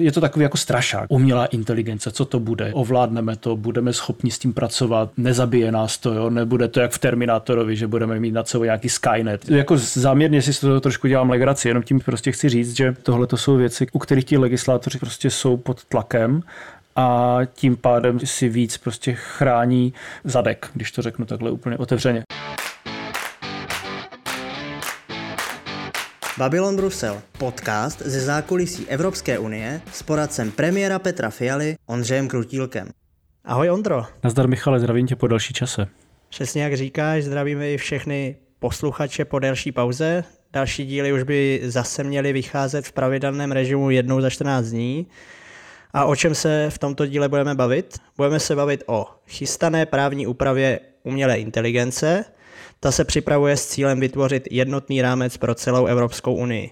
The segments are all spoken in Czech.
Je to takový jako strašák. Umělá inteligence, co to bude? Ovládneme to, budeme schopni s tím pracovat, nezabije nás to, jo? nebude to jak v Terminátorovi, že budeme mít na sebou nějaký Skynet. Jako záměrně si toho trošku dělám legraci, jenom tím prostě chci říct, že tohle to jsou věci, u kterých ti legislátoři prostě jsou pod tlakem a tím pádem si víc prostě chrání zadek, když to řeknu takhle úplně otevřeně. Babylon Brusel, podcast ze zákulisí Evropské unie s poradcem premiéra Petra Fialy Ondřejem Krutílkem. Ahoj Ondro. Nazdar Michale, zdravím tě po další čase. Přesně jak říkáš, zdravíme i všechny posluchače po delší pauze. Další díly už by zase měly vycházet v pravidelném režimu jednou za 14 dní. A o čem se v tomto díle budeme bavit? Budeme se bavit o chystané právní úpravě umělé inteligence – ta se připravuje s cílem vytvořit jednotný rámec pro celou Evropskou unii.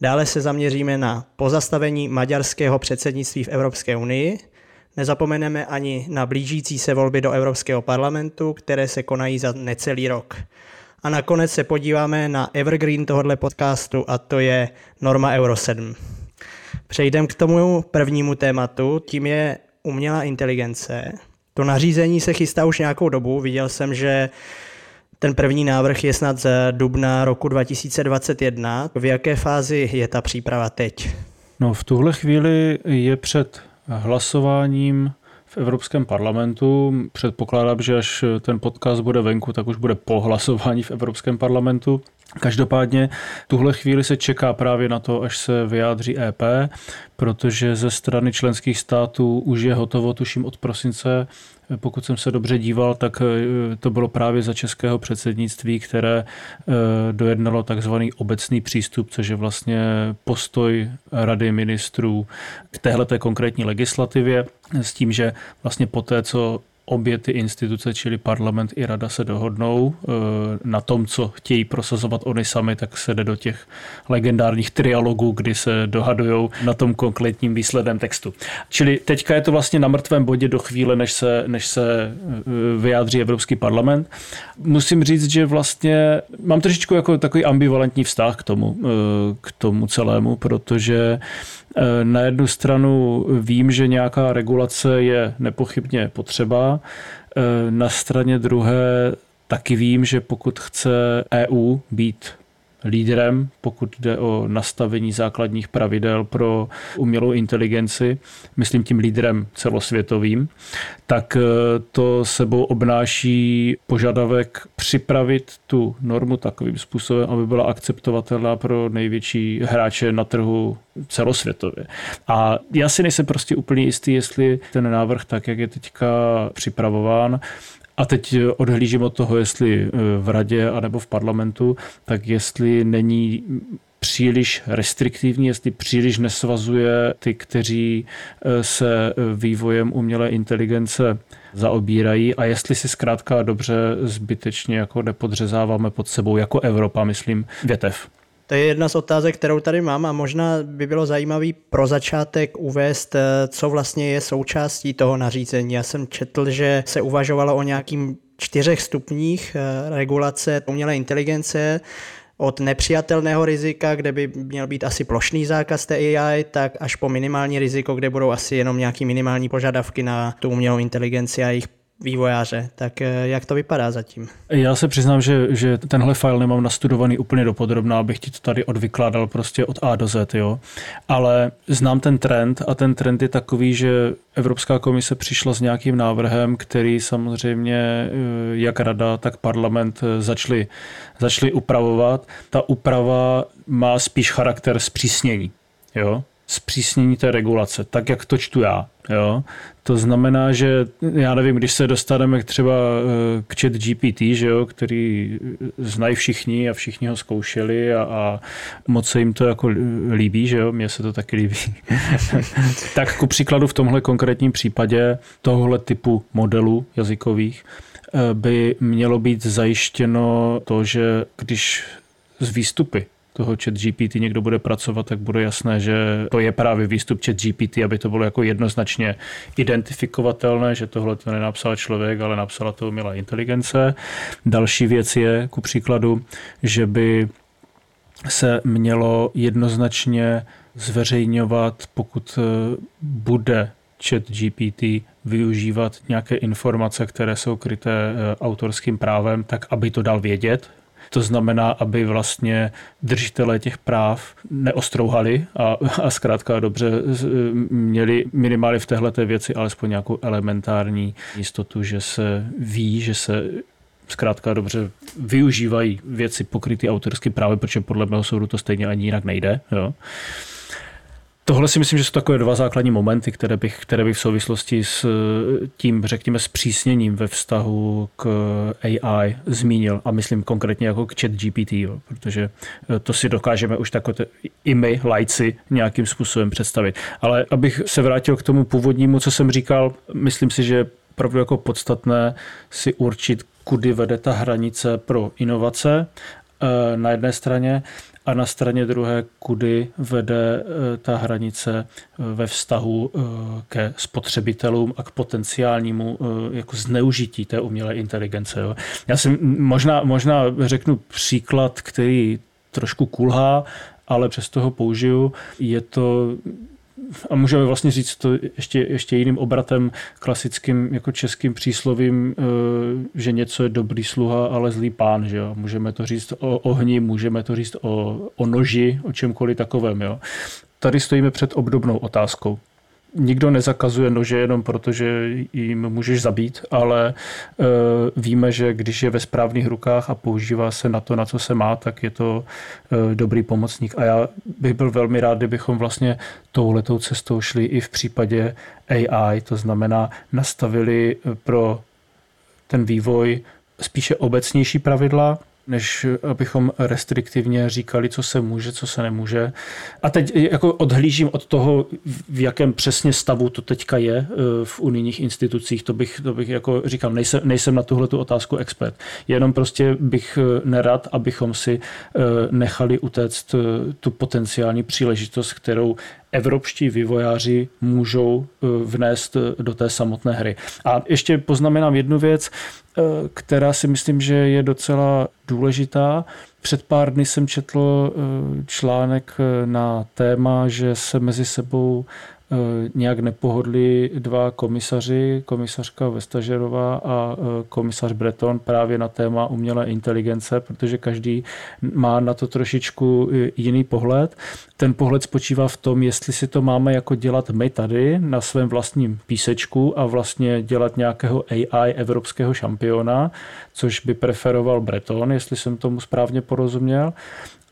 Dále se zaměříme na pozastavení maďarského předsednictví v Evropské unii. Nezapomeneme ani na blížící se volby do Evropského parlamentu, které se konají za necelý rok. A nakonec se podíváme na evergreen tohoto podcastu a to je norma Euro 7. Přejdeme k tomu prvnímu tématu, tím je umělá inteligence. To nařízení se chystá už nějakou dobu. Viděl jsem, že ten první návrh je snad z dubna roku 2021. V jaké fázi je ta příprava teď? No, v tuhle chvíli je před hlasováním v Evropském parlamentu. Předpokládám, že až ten podcast bude venku, tak už bude po hlasování v Evropském parlamentu. Každopádně tuhle chvíli se čeká právě na to, až se vyjádří EP, protože ze strany členských států už je hotovo, tuším od prosince pokud jsem se dobře díval, tak eh, to bylo právě za českého předsednictví, které eh, dojednalo takzvaný obecný přístup, což je vlastně postoj Rady ministrů k téhleté konkrétní legislativě s tím, že vlastně poté, co obě ty instituce, čili parlament i rada se dohodnou eh, na tom, co chtějí prosazovat oni sami, tak se jde do těch legendárních trialogů, kdy se dohadují na tom konkrétním výsledném textu. Čili teďka je to vlastně na mrtvém bodě do chvíle, než se, než se eh, vyjádří Evropský parlament. Musím říct, že vlastně mám trošičku jako takový ambivalentní vztah k tomu, eh, k tomu celému, protože na jednu stranu vím, že nějaká regulace je nepochybně potřeba. Na straně druhé taky vím, že pokud chce EU být lídrem, pokud jde o nastavení základních pravidel pro umělou inteligenci, myslím tím lídrem celosvětovým, tak eh, to sebou obnáší požadavek připravit tu normu takovým způsobem, aby byla akceptovatelná pro největší hráče na trhu celosvětově. A já si nejsem prostě úplně jistý, jestli ten návrh, tak jak je teďka připravován, a teď odhlížím od toho, jestli eh, v radě anebo v parlamentu, tak jestli není příliš restriktivní, jestli příliš nesvazuje ty, kteří eh, se eh, vývojem umělé inteligence zaobírají a jestli si zkrátka dobře zbytečně jako nepodřezáváme pod sebou jako Evropa, myslím, větev. To je jedna z otázek, kterou tady mám a možná by bylo zajímavý pro začátek uvést, eh, co vlastně je součástí toho nařízení. Já jsem četl, že se uvažovalo o nějakým čtyřech stupních eh, regulace umělé inteligence, od nepřijatelného rizika, kde by měl být asi plošný zákaz té AI, tak až po minimální riziko, kde budou asi jenom nějaký minimální požadavky na tu umělou inteligenci a jejich vývojáře. Tak eh, jak to vypadá zatím? Já se přiznám, že, že tenhle file nemám nastudovaný úplně dopodrobná, abych ti to tady odvykládal prostě od A do Z, jo. Ale znám ten trend a ten trend je takový, že Evropská komise přišla s nějakým návrhem, který samozřejmě eh, jak rada, tak parlament eh, začali, začali upravovat. Ta úprava má spíš charakter zpřísnění. Jo? Zpřísnění té regulace, tak jak to čtu já. Jo? To znamená, že já nevím, když se dostaneme třeba eh, k chat GPT, že jo, který znají všichni a všichni ho zkoušeli a, a moc se jim to jako líbí, že jo, mně se to taky líbí. tak ku příkladu v tomhle konkrétním případě tohle typu modelů jazykových eh, by mělo být zajištěno to, že když z výstupy toho chat GPT někdo bude pracovat, tak bude jasné, že to je právě výstup chat GPT, aby to bylo jako jednoznačně identifikovatelné, že tohle to nenapsal člověk, ale napsala to umělá inteligence. Další věc je, ku příkladu, že by se mělo jednoznačně zveřejňovat, pokud eh, bude chat GPT využívat nějaké informace, které jsou kryté eh, autorským právem, tak aby to dal vědět, to znamená, aby vlastně držitelé těch práv neostrouhali a, a zkrátka dobře měli minimálně v téhle věci alespoň nějakou elementární jistotu, že se ví, že se zkrátka dobře využívají věci pokryté autorským právem, protože podle mého soudu to stejně ani jinak nejde. Jo. Tohle si myslím, že jsou takové dva základní momenty, které bych, které bych v souvislosti s tím, řekněme, zpřísněním ve vztahu k AI zmínil a myslím konkrétně jako k chat GPT, jo, protože eh, to si dokážeme už takové i my, lajci, nějakým způsobem představit. Ale abych se vrátil k tomu původnímu, co jsem říkal, myslím si, že opravdu jako podstatné si určit, kudy vede ta hranice pro inovace eh, na jedné straně a na straně druhé, kudy vede eh, ta hranice eh, ve vztahu ke spotřebitelům a k potenciálnímu jako zneužití té umělé inteligence. Já si možná, možná řeknu příklad, který trošku kulhá, ale přesto ho použiju. Je to a můžeme vlastně říct to ještě, ještě jiným obratem klasickým jako českým příslovím, eh, že něco je dobrý sluha, ale zlý pán. Že jo? Můžeme to říct o ohni, můžeme to říct o, o noži, o čemkoliv takovém. Jo? Tady stojíme před obdobnou otázkou nikdo nezakazuje nože jenom proto, že jim můžeš zabít, ale e, víme, že když je ve správných rukách a používá se na to, na co se má, tak je to e, dobrý pomocník. A já bych byl velmi rád, kdybychom vlastně touhletou cestou šli i v případě AI, to znamená nastavili pro ten vývoj spíše obecnější pravidla, než abychom restriktivně říkali, co se může, co se nemůže. A teď jako odhlížím od toho, v jakém přesně stavu to teďka je eh, v unijních institucích, to bych, to bych jako říkám, nejsem, nejsem na tuhle tu otázku expert. Jenom prostě bych eh, nerad, abychom si eh, nechali utéct tu potenciální příležitost, kterou evropští vývojáři můžou vnést do té samotné hry. A ještě poznamenám jednu věc. Eh, která si myslím, že je docela důležitá. Před pár dny jsem četl eh, článek eh, na téma, že se mezi sebou Eh, nějak nepohodli dva komisaři, komisařka Vestažerová a eh, komisař Breton právě na téma umělé inteligence, protože každý má na to trošičku eh, jiný pohled. Ten pohled spočívá v tom, jestli si to máme jako dělat my tady na svém vlastním písečku a vlastně dělat nějakého AI evropského šampiona, což by preferoval Breton, jestli jsem tomu správně porozuměl,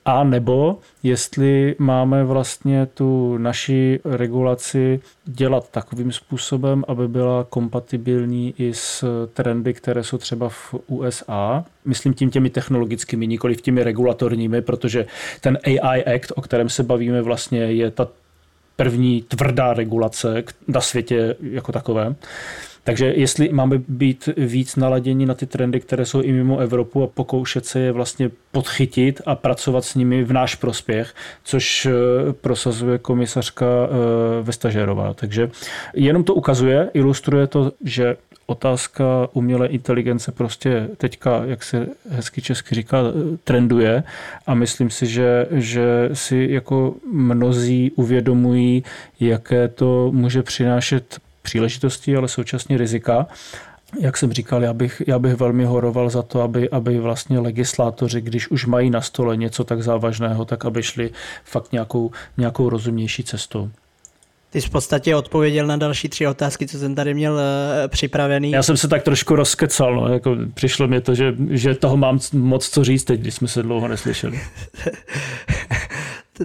a nebo jestli máme vlastně tu naši regulaci dělat takovým způsobem, aby byla kompatibilní i s trendy, které jsou třeba v USA. Myslím tím těmi technologickými, nikoli těmi regulatorními, protože ten AI Act, o kterém se bavíme, vlastně je ta první tvrdá regulace na světě jako takové. Takže jestli máme být víc naladěni na ty trendy, které jsou i mimo Evropu a pokoušet se je vlastně podchytit a pracovat s nimi v náš prospěch, což eh, prosazuje komisařka eh, Vestažerová. Takže jenom to ukazuje, ilustruje to, že otázka umělé inteligence prostě teďka, jak se hezky česky říká, trenduje a myslím si, že, že si jako mnozí uvědomují, jaké to může přinášet příležitosti, ale současně rizika. Jak jsem říkal, já bych, já bych velmi horoval za to, aby, aby vlastně legislátoři, když už mají na stole něco tak závažného, tak aby šli fakt nějakou, nějakou rozumnější cestou. Ty jsi v podstatě odpověděl na další tři otázky, co jsem tady měl uh, připravený. Já jsem se tak trošku rozkecal, no, jako přišlo mi to, že, že toho mám moc co říct teď, když jsme se dlouho neslyšeli.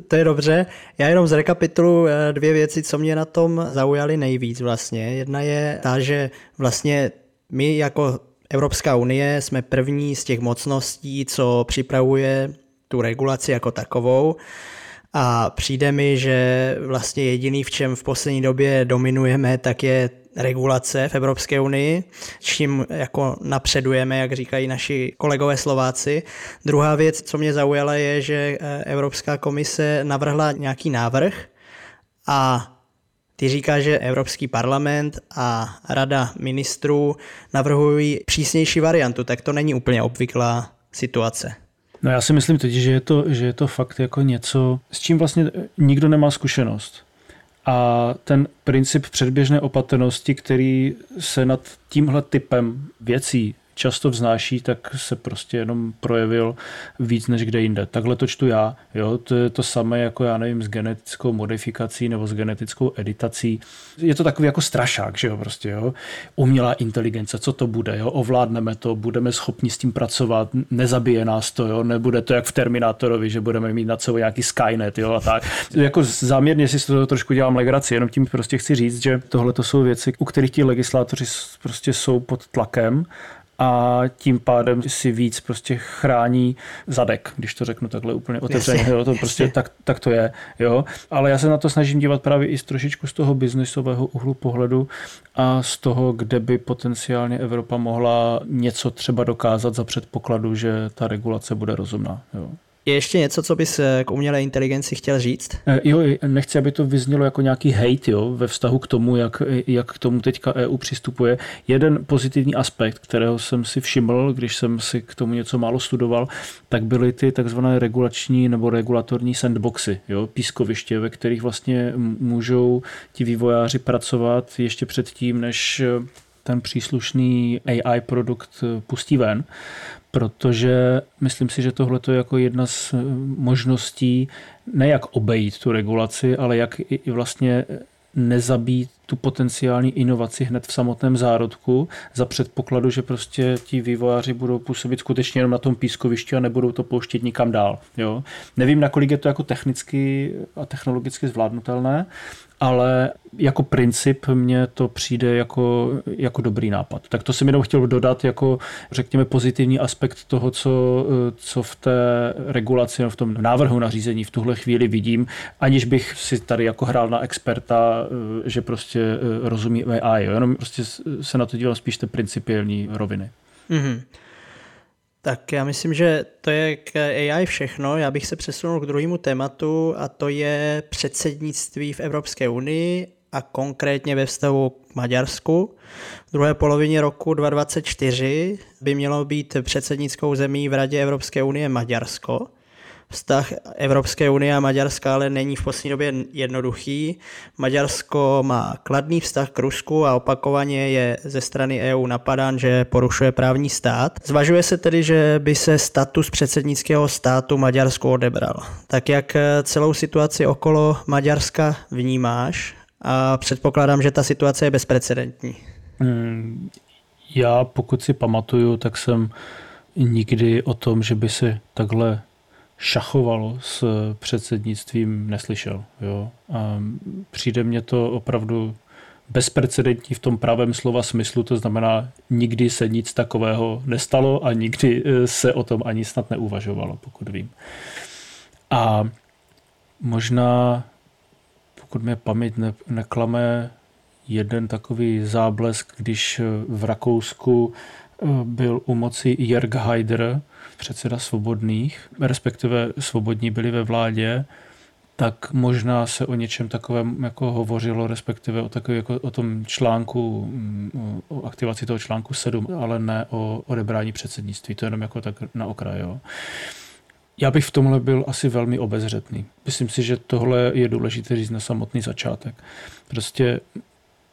to je dobře. Já jenom zrekapitulu eh, dvě věci, co mě na tom zaujaly nejvíc vlastně. Jedna je ta, že vlastně my jako Evropská unie jsme první z těch mocností, co připravuje tu regulaci jako takovou. A přijde mi, že vlastně jediný, v čem v poslední době dominujeme, tak je regulace v Evropské unii, čím jako napředujeme, jak říkají naši kolegové Slováci. Druhá věc, co mě zaujala, je, že eh, Evropská komise navrhla nějaký návrh a ty říká, že Evropský parlament a Rada ministrů navrhují přísnější variantu, tak to není úplně obvyklá situace. No já si myslím teď, že je to, že je to fakt jako něco, s čím vlastně nikdo nemá zkušenost. A ten princip předběžné opatrnosti, který se nad tímhle typem věcí často vznáší, tak se prostě jenom projevil víc než kde jinde. Takhle to čtu já. Jo? To je to samé jako já nevím s genetickou modifikací nebo s genetickou editací. Je to takový jako strašák, že jo, prostě, jo? Umělá inteligence, co to bude, jo? Ovládneme to, budeme schopni s tím pracovat, nezabije nás to, jo? Nebude to jak v Terminátorovi, že budeme mít na co nějaký Skynet, jo, a tak. Jako záměrně si to trošku dělám legraci, jenom tím prostě chci říct, že tohle to jsou věci, u kterých ti legislátoři prostě jsou pod tlakem a tím pádem si víc prostě chrání zadek, když to řeknu takhle úplně otevřeně. Jo, to prostě tak, tak to je. Jo. Ale já se na to snažím dívat právě i z trošičku z toho biznisového úhlu pohledu a z toho, kde by potenciálně Evropa mohla něco třeba dokázat za předpokladu, že ta regulace bude rozumná. Jo. Je ještě něco, co bys eh, k umělé inteligenci chtěl říct? Eh, jo, nechci, aby to vyznělo jako nějaký hate jo, ve vztahu k tomu, jak, jak k tomu teďka EU přistupuje. Jeden pozitivní aspekt, kterého jsem si všiml, když jsem si k tomu něco málo studoval, tak byly ty takzvané regulační nebo regulatorní sandboxy, jo, pískoviště, ve kterých vlastně můžou ti vývojáři pracovat ještě předtím, než eh, ten příslušný AI produkt pustí ven protože myslím si, že tohle je jako jedna z eh, možností, ne jak obejít tu regulaci, ale jak i vlastně nezabít tu potenciální inovaci hned v samotném zárodku za předpokladu, že prostě ti vývojáři budou působit skutečně jenom na tom pískovišti a nebudou to pouštět nikam dál. Jo? Nevím, nakolik je to jako technicky a technologicky zvládnutelné, ale jako princip mně to přijde jako, jako dobrý nápad. Tak to jsem jenom chtěl dodat jako, řekněme, pozitivní aspekt toho, co, co v té regulaci, v tom návrhu nařízení v tuhle chvíli vidím, aniž bych si tady jako hrál na experta, že prostě rozumí AI. Jenom prostě se na to dívám spíš té principiální roviny. Mm-hmm. Tak já myslím, že to je k AI všechno. Já bych se přesunul k druhému tématu a to je předsednictví v Evropské unii a konkrétně ve vztahu k Maďarsku. V druhé polovině roku 2024 by mělo být předsednickou zemí v Radě Evropské unie Maďarsko. Vztah Evropské unie a Maďarska ale není v poslední době jednoduchý. Maďarsko má kladný vztah k Rusku a opakovaně je ze strany EU napadán, že porušuje právní stát. Zvažuje se tedy, že by se status předsednického státu Maďarsku odebral. Tak jak celou situaci okolo Maďarska vnímáš? A předpokládám, že ta situace je bezprecedentní. Hmm, já pokud si pamatuju, tak jsem nikdy o tom, že by se takhle šachovalo s předsednictvím neslyšel. Jo? A přijde mně to opravdu bezprecedentní v tom pravém slova smyslu, to znamená, nikdy se nic takového nestalo a nikdy e, se o tom ani snad neuvažovalo, pokud vím. A možná, pokud mě paměť ne, neklame, jeden takový záblesk, když v Rakousku e, byl u moci Jörg Haider, předseda svobodných, respektive svobodní byli ve vládě, tak možná se o něčem takovém jako hovořilo, respektive o, takový, jako o tom článku, mm, o aktivaci toho článku 7, ale ne o odebrání předsednictví, to jenom jako tak na okraj. Jo. Já bych v tomhle byl asi velmi obezřetný. Myslím si, že tohle je důležité říct na samotný začátek. Prostě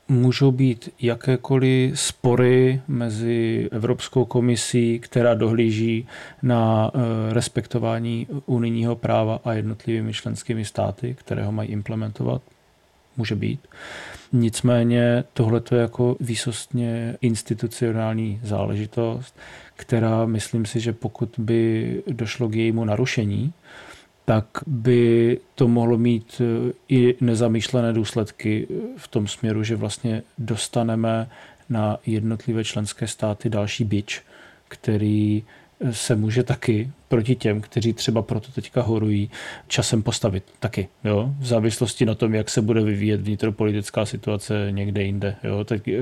můžou být jakékoliv spory mezi Evropskou komisí, která dohlíží na eh, respektování unijního práva a jednotlivými členskými státy, které ho mají implementovat. Může být. Nicméně tohle je jako výsostně institucionální záležitost, která myslím si, že pokud by došlo k jejímu narušení, tak by to mohlo mít e, i nezamýšlené důsledky v tom směru, že vlastně dostaneme na jednotlivé členské státy další bič, který se může taky proti těm, kteří třeba proto teďka horují, časem postavit taky. Jo? V závislosti na tom, jak se bude vyvíjet vnitropolitická situace někde jinde. Jo? Tak eh,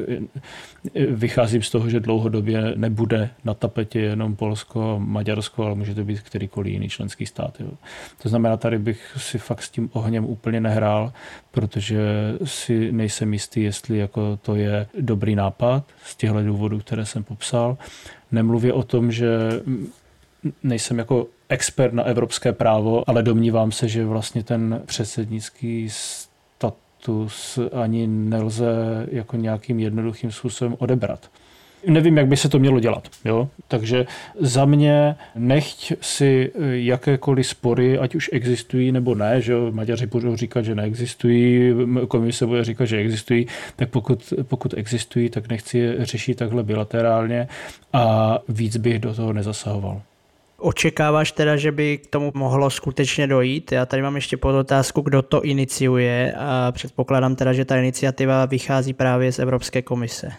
eh, vycházím z toho, že dlouhodobě nebude na tapetě jenom Polsko Maďarsko, ale může to být kterýkoliv jiný členský stát. Jo? To znamená, tady bych si fakt s tím ohněm úplně nehrál, protože si nejsem jistý, jestli jako to je dobrý nápad z těchto důvodů, které jsem popsal. Nemluvě o tom, že nejsem jako expert na evropské právo, ale domnívám se, že vlastně ten předsednický status ani nelze jako nějakým jednoduchým způsobem odebrat. Nevím, jak by se to mělo dělat. Jo? Takže za mě nechť si jakékoliv spory, ať už existují nebo ne, že jo? Maďaři budou říkat, že neexistují, komise bude říkat, že existují, tak pokud, pokud existují, tak nechci je řešit takhle bilaterálně a víc bych do toho nezasahoval. Očekáváš teda, že by k tomu mohlo skutečně dojít? Já tady mám ještě pod otázku, kdo to iniciuje a předpokládám teda, že ta iniciativa vychází právě z Evropské komise.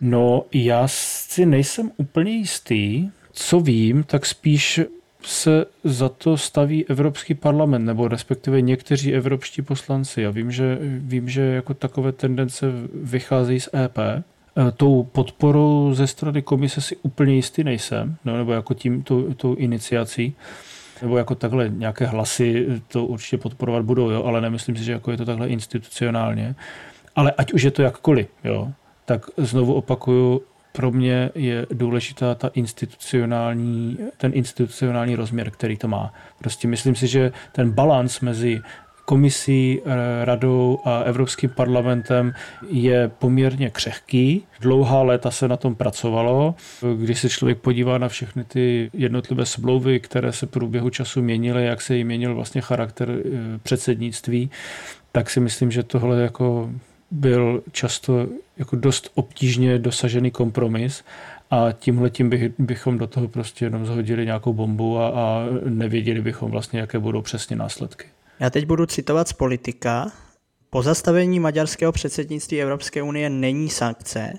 No, já si nejsem úplně jistý. Co vím, tak spíš se za to staví Evropský parlament, nebo respektive někteří evropští poslanci. Já vím, že, vím, že jako takové tendence vycházejí z EP. E, tou podporou ze strany komise si úplně jistý nejsem, no, nebo jako tím, tou, tou iniciací nebo jako takhle nějaké hlasy to určitě podporovat budou, jo, ale nemyslím si, že jako je to takhle institucionálně. Ale ať už je to jakkoliv, jo, tak znovu opakuju, pro mě je důležitá ta institucionální, ten institucionální rozměr, který to má. Prostě myslím si, že ten balans mezi komisí, eh, radou a Evropským parlamentem je poměrně křehký. Dlouhá léta se na tom pracovalo. Když se člověk podívá na všechny ty jednotlivé smlouvy, které se v průběhu času měnily, jak se jí měnil vlastně charakter eh, předsednictví, tak si myslím, že tohle jako byl často jako dost obtížně dosažený kompromis a tímhle tím bych, bychom do toho prostě jenom zhodili nějakou bombu a, a nevěděli bychom vlastně, jaké budou přesně následky. Já teď budu citovat z politika. Pozastavení maďarského předsednictví Evropské unie není sankce,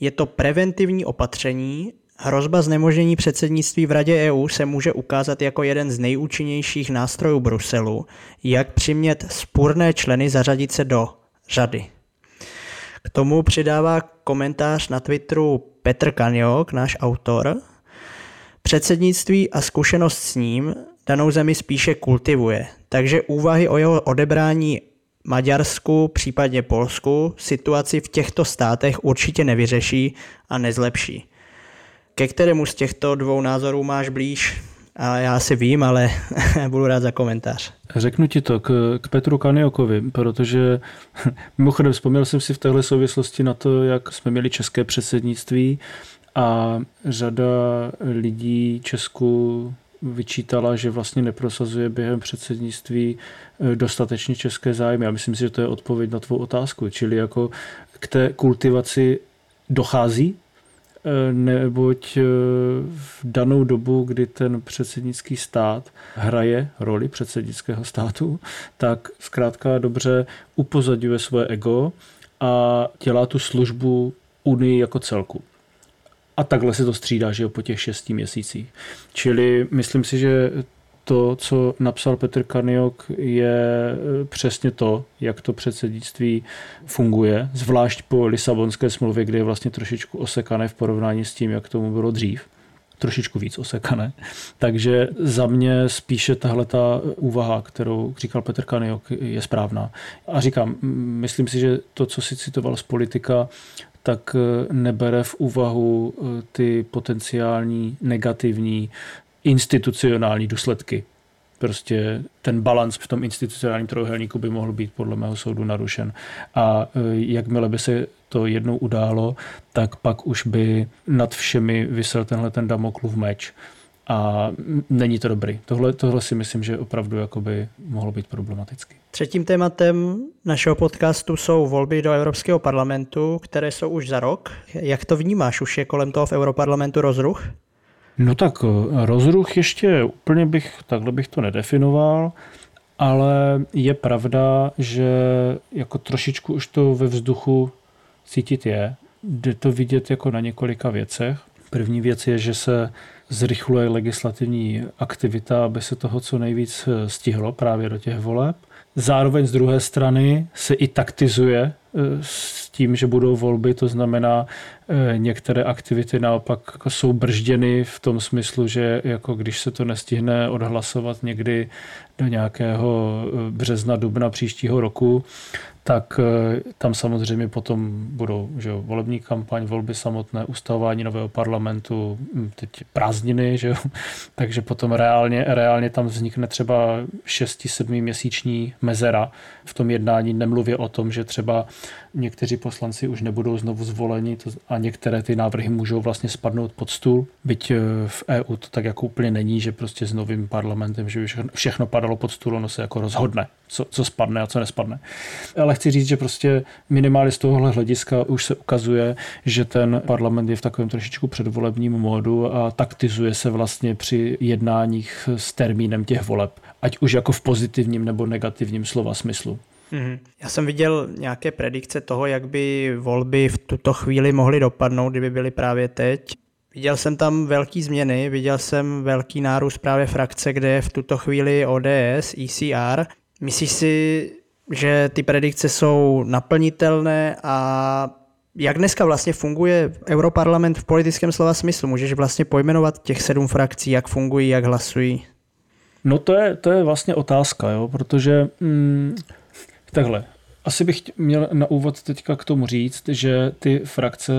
je to preventivní opatření. Hrozba znemožnění předsednictví v Radě EU se může ukázat jako jeden z nejúčinnějších nástrojů Bruselu, jak přimět spurné členy zařadit se do řady. K tomu přidává komentář na Twitteru Petr Kaniok, náš autor. Předsednictví a zkušenost s ním danou zemi spíše kultivuje, takže úvahy o jeho odebrání Maďarsku, případně Polsku, situaci v těchto státech určitě nevyřeší a nezlepší. Ke kterému z těchto dvou názorů máš blíž? A já si vím, ale budu rád za komentář. Řeknu ti to k, k Petru Kaniokovi, protože mimochodem vzpomněl jsem si v téhle souvislosti na to, jak jsme měli české předsednictví a řada lidí Česku vyčítala, že vlastně neprosazuje během předsednictví eh, dostatečně české zájmy. Já myslím si, že to je odpověď na tvou otázku. Čili jako k té kultivaci dochází Eh, neboť eh, v danou dobu, kdy ten předsednický stát hraje roli předsednického státu, tak zkrátka dobře upozadňuje svoje ego a dělá tu službu Unii jako celku. A takhle se to střídá, že jo, po těch šesti měsících. Čili myslím si, že to, co napsal Petr Karniok, je e, přesně to, jak to předsednictví funguje, zvlášť po Lisabonské smlouvě, kde je vlastně trošičku osekané v porovnání s tím, jak tomu bylo dřív trošičku víc osekané. Takže za mě spíše tahle ta úvaha, kterou říkal Petr Kaniok, je správná. A říkám, myslím si, že to, co si citoval z politika, tak e, nebere v úvahu e, ty potenciální negativní institucionální důsledky. Prostě ten balans v tom institucionálním trojuhelníku by mohl být podle mého soudu narušen. A e, jakmile by se to jednou událo, tak pak už by nad všemi vysel tenhle ten Damoklův meč. A není to dobrý. Tohle, tohle si myslím, že opravdu jakoby mohlo být problematický. Třetím tématem našeho podcastu jsou volby do Evropského parlamentu, které jsou už za rok. Jak to vnímáš? Už je kolem toho v Europarlamentu rozruch? No tak eh, rozruch ještě úplně bych, takhle bych to nedefinoval, ale je pravda, že jako trošičku už to ve vzduchu cítit je. Jde to vidět jako na několika věcech. První věc je, že se zrychluje legislativní aktivita, aby se toho co nejvíc eh, stihlo právě do těch voleb. Zároveň z druhé strany se i taktizuje e, s tím, že budou volby, to znamená, některé aktivity naopak jako jsou bržděny v tom smyslu, že jako když se to nestihne odhlasovat někdy do nějakého e, března, dubna příštího roku, tak eh, tam samozřejmě potom budou že jo, volební kampaň, volby samotné, ustavování nového parlamentu, hm, teď prázdniny, že jo? takže potom reálně, reálně tam vznikne třeba 6-7 měsíční mezera v tom jednání, nemluvě o tom, že třeba někteří poslanci už nebudou znovu zvoleni a některé ty návrhy můžou vlastně spadnout pod stůl, byť eh, v EU to tak jako úplně není, že prostě s novým parlamentem, že by všechno padalo pod stůl, ono se jako rozhodne, co, co spadne a co nespadne. Ale chci říct, že prostě minimálně z tohohle hlediska už se ukazuje, že ten parlament je v takovém trošičku předvolebním módu a taktizuje se vlastně při jednáních s termínem těch voleb, ať už jako v pozitivním nebo negativním slova smyslu. Mm-hmm. Já jsem viděl nějaké predikce toho, jak by volby v tuto chvíli mohly dopadnout, kdyby byly právě teď. Viděl jsem tam velké změny, viděl jsem velký nárůst právě frakce, kde je v tuto chvíli ODS, ECR. Myslíš si, že ty predikce jsou naplnitelné a jak dneska vlastně funguje Europarlament v politickém slova smyslu? Můžeš vlastně pojmenovat těch sedm frakcí, jak fungují, jak hlasují? No to je, to je vlastně otázka, jo, protože mm, takhle, asi bych měl na úvod teďka k tomu říct, že ty frakce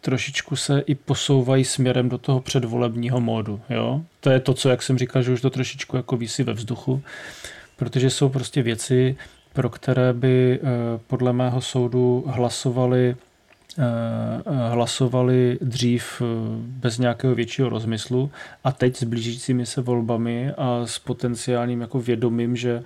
trošičku se i posouvají směrem do toho předvolebního módu. Jo? To je to, co, jak jsem říkal, že už to trošičku jako vísí ve vzduchu, protože jsou prostě věci, pro které by eh, podle mého soudu hlasovali eh, hlasovali dřív eh, bez nějakého většího rozmyslu a teď s blížícími se volbami a s potenciálním jako vědomím, že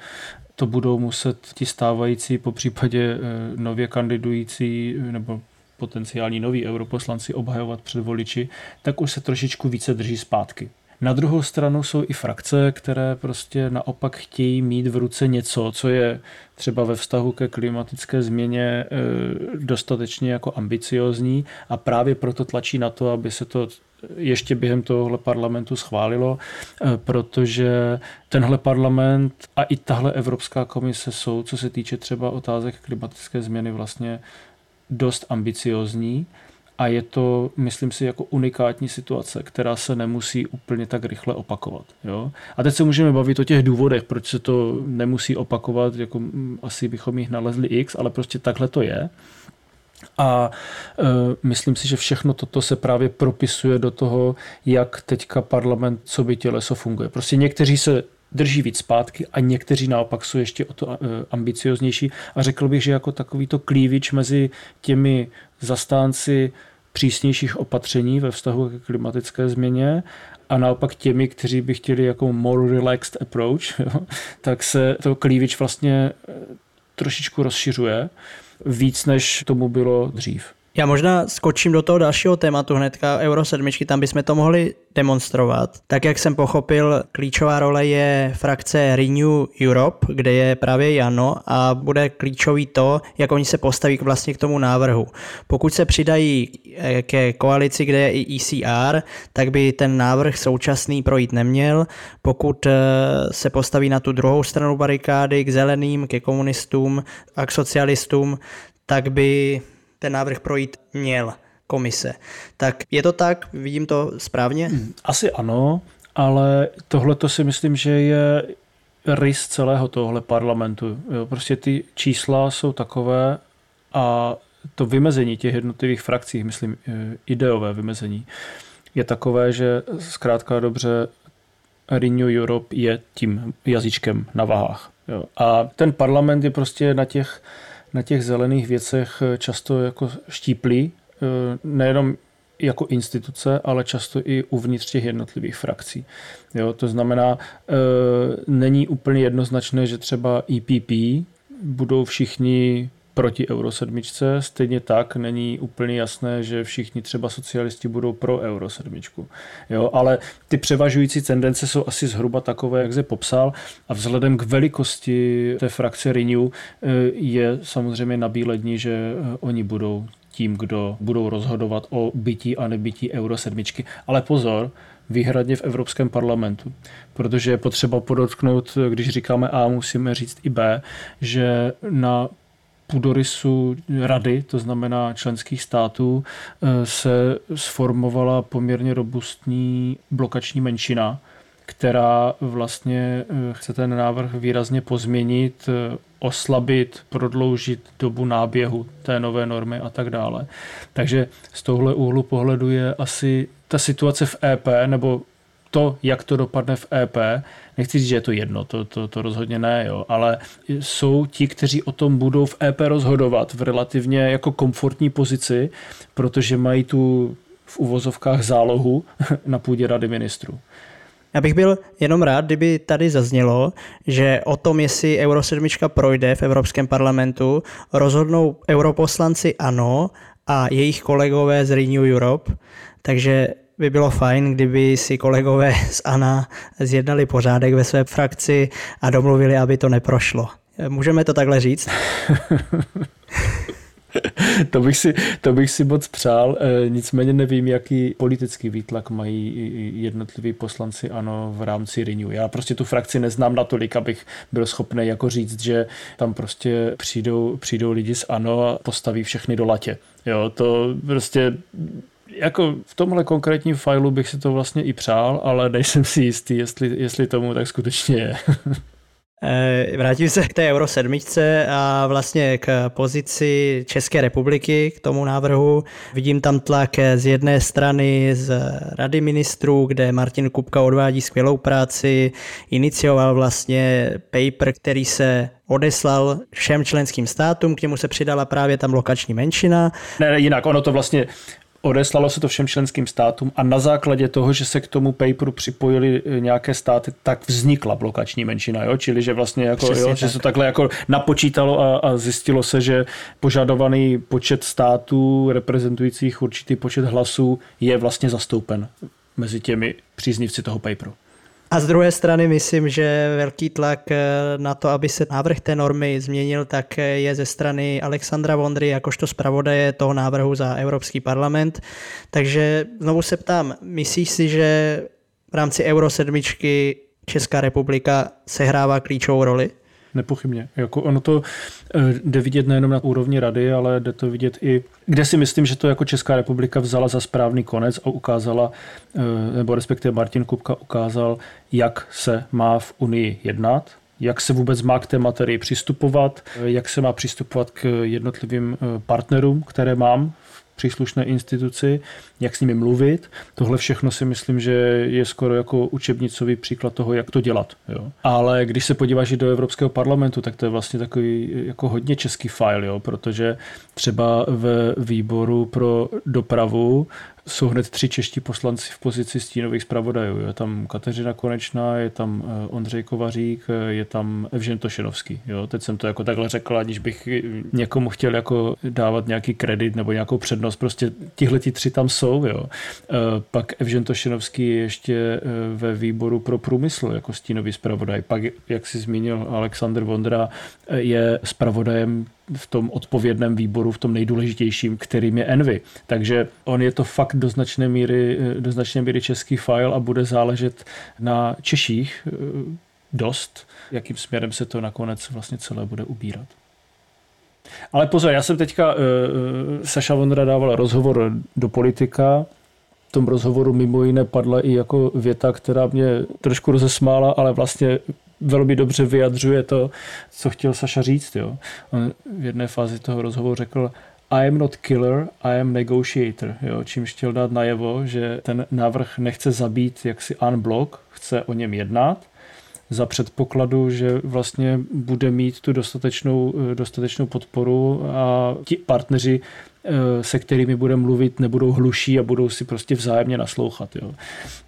to budou muset ti stávající, po případě nově kandidující nebo potenciální noví europoslanci obhajovat před voliči, tak už se trošičku více drží zpátky. Na druhou stranu jsou i frakce, které prostě naopak chtějí mít v ruce něco, co je třeba ve vztahu ke klimatické změně e, dostatečně jako ambiciozní a právě proto tlačí na to, aby se to ještě během tohohle parlamentu schválilo, e, protože tenhle parlament a i tahle Evropská komise jsou, co se týče třeba otázek klimatické změny, vlastně dost ambiciozní a je to, myslím si, jako unikátní situace, která se nemusí úplně tak rychle opakovat. Jo? A teď se můžeme bavit o těch důvodech, proč se to nemusí opakovat, jako mm, asi bychom jich nalezli x, ale prostě takhle to je. A e, myslím si, že všechno toto se právě propisuje do toho, jak teďka parlament, co by těleso funguje. Prostě někteří se drží víc zpátky a někteří naopak jsou ještě o to e, ambicioznější. A řekl bych, že jako takovýto klívič mezi těmi zastánci přísnějších opatření ve vztahu k klimatické změně a naopak těmi, kteří by chtěli jako more relaxed approach, jo, tak se to klívič vlastně e, trošičku rozšiřuje víc, než tomu bylo dřív. Já možná skočím do toho dalšího tématu hnedka Euro 7, tam bychom to mohli demonstrovat. Tak jak jsem pochopil, klíčová role je frakce Renew Europe, kde je právě Jano a bude klíčový to, jak oni se postaví vlastně k tomu návrhu. Pokud se přidají eh, ke koalici, kde je i ECR, tak by ten návrh současný projít neměl. Pokud eh, se postaví na tu druhou stranu barikády, k zeleným, ke komunistům a k socialistům, tak by ten návrh projít měl komise. Tak je to tak? Vidím to správně? Hmm, asi ano, ale tohle to si myslím, že je rys celého tohle parlamentu. Jo, prostě ty čísla jsou takové a to vymezení těch jednotlivých frakcí, myslím eh, ideové vymezení, je takové, že zkrátka dobře Renew Europe je tím jazyčkem na váhách. Jo. A ten parlament je prostě na těch na těch zelených věcech eh, často jako štíplí, eh, nejenom jako instituce, ale často i uvnitř těch jednotlivých frakcí. Jo, to znamená, e, není úplně jednoznačné, že třeba EPP budou všichni proti Euro 7. Stejně tak není úplně jasné, že všichni třeba socialisti budou pro Euro 7. Jo, ale ty převažující tendence jsou asi zhruba takové, jak se popsal a vzhledem k velikosti té frakce Renew eh, je samozřejmě nabílední, že eh, oni budou tím, kdo budou rozhodovat o bytí a nebytí Euro 7. Ale pozor, výhradně v Evropském parlamentu. Protože je potřeba podotknout, když říkáme A, musíme říct i B, že na půdorysu rady, to znamená členských států, eh, se sformovala poměrně robustní blokační menšina, která vlastně eh, chce ten návrh výrazně pozměnit, eh, oslabit, prodloužit dobu náběhu té nové normy a tak dále. Takže z tohle úhlu pohledu je asi ta situace v EP, nebo to, jak to dopadne v EP, nechci říct, že je to jedno, to, to, to rozhodně ne, jo, ale jsou ti, kteří o tom budou v EP rozhodovat v relativně jako komfortní pozici, protože mají tu v uvozovkách zálohu na půdě rady ministrů. Já bych byl jenom rád, kdyby tady zaznělo, že o tom, jestli Euro 7 projde v Evropském parlamentu, rozhodnou europoslanci ano a jejich kolegové z Renew Europe. Takže by bylo fajn, kdyby si kolegové z ANA zjednali pořádek ve své frakci a domluvili, aby to neprošlo. Můžeme to takhle říct? to, bych si, to bych si moc přál, e, nicméně nevím, jaký politický výtlak mají jednotliví poslanci ANO v rámci Renew. Já prostě tu frakci neznám natolik, abych byl schopný jako říct, že tam prostě přijdou, přijdou lidi z ANO a postaví všechny do latě. Jo, to prostě jako v tomhle konkrétním failu bych si to vlastně i přál, ale nejsem si jistý, jestli, jestli tomu tak skutečně je. Eh, vrátím se k té Euro 7 a vlastně k pozici České republiky, k tomu návrhu. Vidím tam tlak z jedné strany z Rady ministrů, kde Martin Kupka odvádí skvělou práci, inicioval vlastně paper, který se odeslal všem členským státům, k němu se přidala právě tam lokační menšina. Ne, jinak ono to vlastně Odeslalo se to všem členským státům a na základě toho, že se k tomu paperu připojili eh, nějaké státy, tak vznikla blokační menšina, jo? čili že vlastně jako, jo, tak. že se takhle jako napočítalo a, a zjistilo se, že požadovaný počet států reprezentujících určitý počet hlasů je vlastně zastoupen mezi těmi příznivci toho paperu. A z druhé strany myslím, že velký tlak eh, na to, aby se návrh té normy změnil, tak eh, je ze strany Alexandra Vondry jakožto zpravodaje toho návrhu za Evropský parlament. Takže znovu se ptám, myslíš si, že v rámci Euro 7 Česká republika sehrává klíčovou roli? Nepochybně. Jako ono to eh, jde vidět nejenom na úrovni rady, ale jde to vidět i, kde si myslím, že to jako Česká republika vzala za správný konec a ukázala, eh, nebo respektive Martin Kupka ukázal, jak se má v Unii jednat, jak se vůbec má k té materii přistupovat, eh, jak se má přistupovat k jednotlivým partnerům, které mám příslušné instituci, jak s nimi mluvit. Tohle všechno si myslím, že je skoro jako učebnicový příklad toho, jak to dělat. Jo. Ale když se podíváš do Evropského parlamentu, tak to je vlastně takový jako hodně český file, jo, protože třeba ve výboru pro dopravu jsou hned tři čeští poslanci v pozici stínových zpravodajů. Je tam Kateřina Konečná, je tam eh, Ondřej Kovařík, eh, je tam Evžen Tošenovský. Jo, teď jsem to jako takhle řekl, aniž bych někomu chtěl jako dávat nějaký kredit nebo nějakou přednost. Prostě tihle ti tři tam jsou. Jo. Eh, pak Evžen Tošenovský je ještě ve výboru pro průmysl jako stínový zpravodaj. Pak, jak si zmínil Aleksandr Vondra, je zpravodajem v tom odpovědném výboru, v tom nejdůležitějším, kterým je Envy. Takže on je to fakt do značné míry, do značné míry český file a bude záležet na Češích eh, dost, jakým směrem se to nakonec vlastně celé bude ubírat. Ale pozor, já jsem teďka, uh, Saša Vondra dával rozhovor do politika, v tom rozhovoru mimo jiné padla i jako věta, která mě trošku rozesmála, ale vlastně velmi dobře vyjadřuje to, co chtěl Saša říct. Jo. On v jedné fázi toho rozhovoru řekl, I am not killer, I am negotiator, jo, čímž chtěl dát najevo, že ten návrh nechce zabít jaksi unblock, chce o něm jednat, za předpokladu, že vlastně bude mít tu dostatečnou, dostatečnou podporu a ti partneři se kterými bude mluvit, nebudou hluší a budou si prostě vzájemně naslouchat. Jo.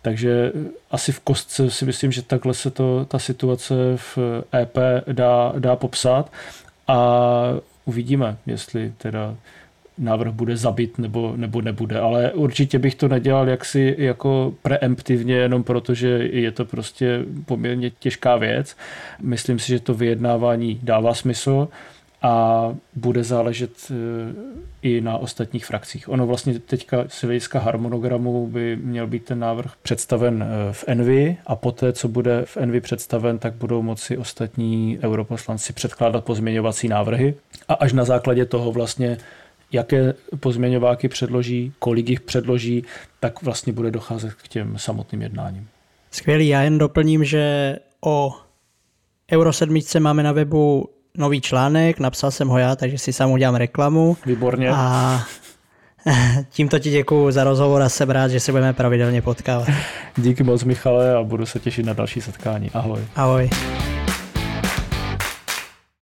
Takže eh, asi v kostce si myslím, že takhle se to, ta situace v EP dá, dá popsat a uvidíme, jestli teda návrh bude zabit nebo, nebo nebude, ale určitě bych to nedělal jaksi jako preemptivně, jenom protože je to prostě poměrně těžká věc. Myslím si, že to vyjednávání dává smysl a bude záležet e, i na ostatních frakcích. Ono vlastně teďka z hlediska harmonogramu by měl být ten návrh představen e, v Envy a poté, co bude v Envy představen, tak budou moci ostatní europoslanci předkládat pozměňovací návrhy a až na základě toho vlastně jaké pozměňováky předloží, kolik jich předloží, tak vlastně bude docházet k těm samotným jednáním. Skvělý, já jen doplním, že o Euro 7 máme na webu nový článek, napsal jsem ho já, takže si sám udělám reklamu. Výborně. A tímto ti děkuju za rozhovor a jsem rád, že se budeme pravidelně potkávat. Díky moc Michale a budu se těšit na další setkání. Ahoj. Ahoj.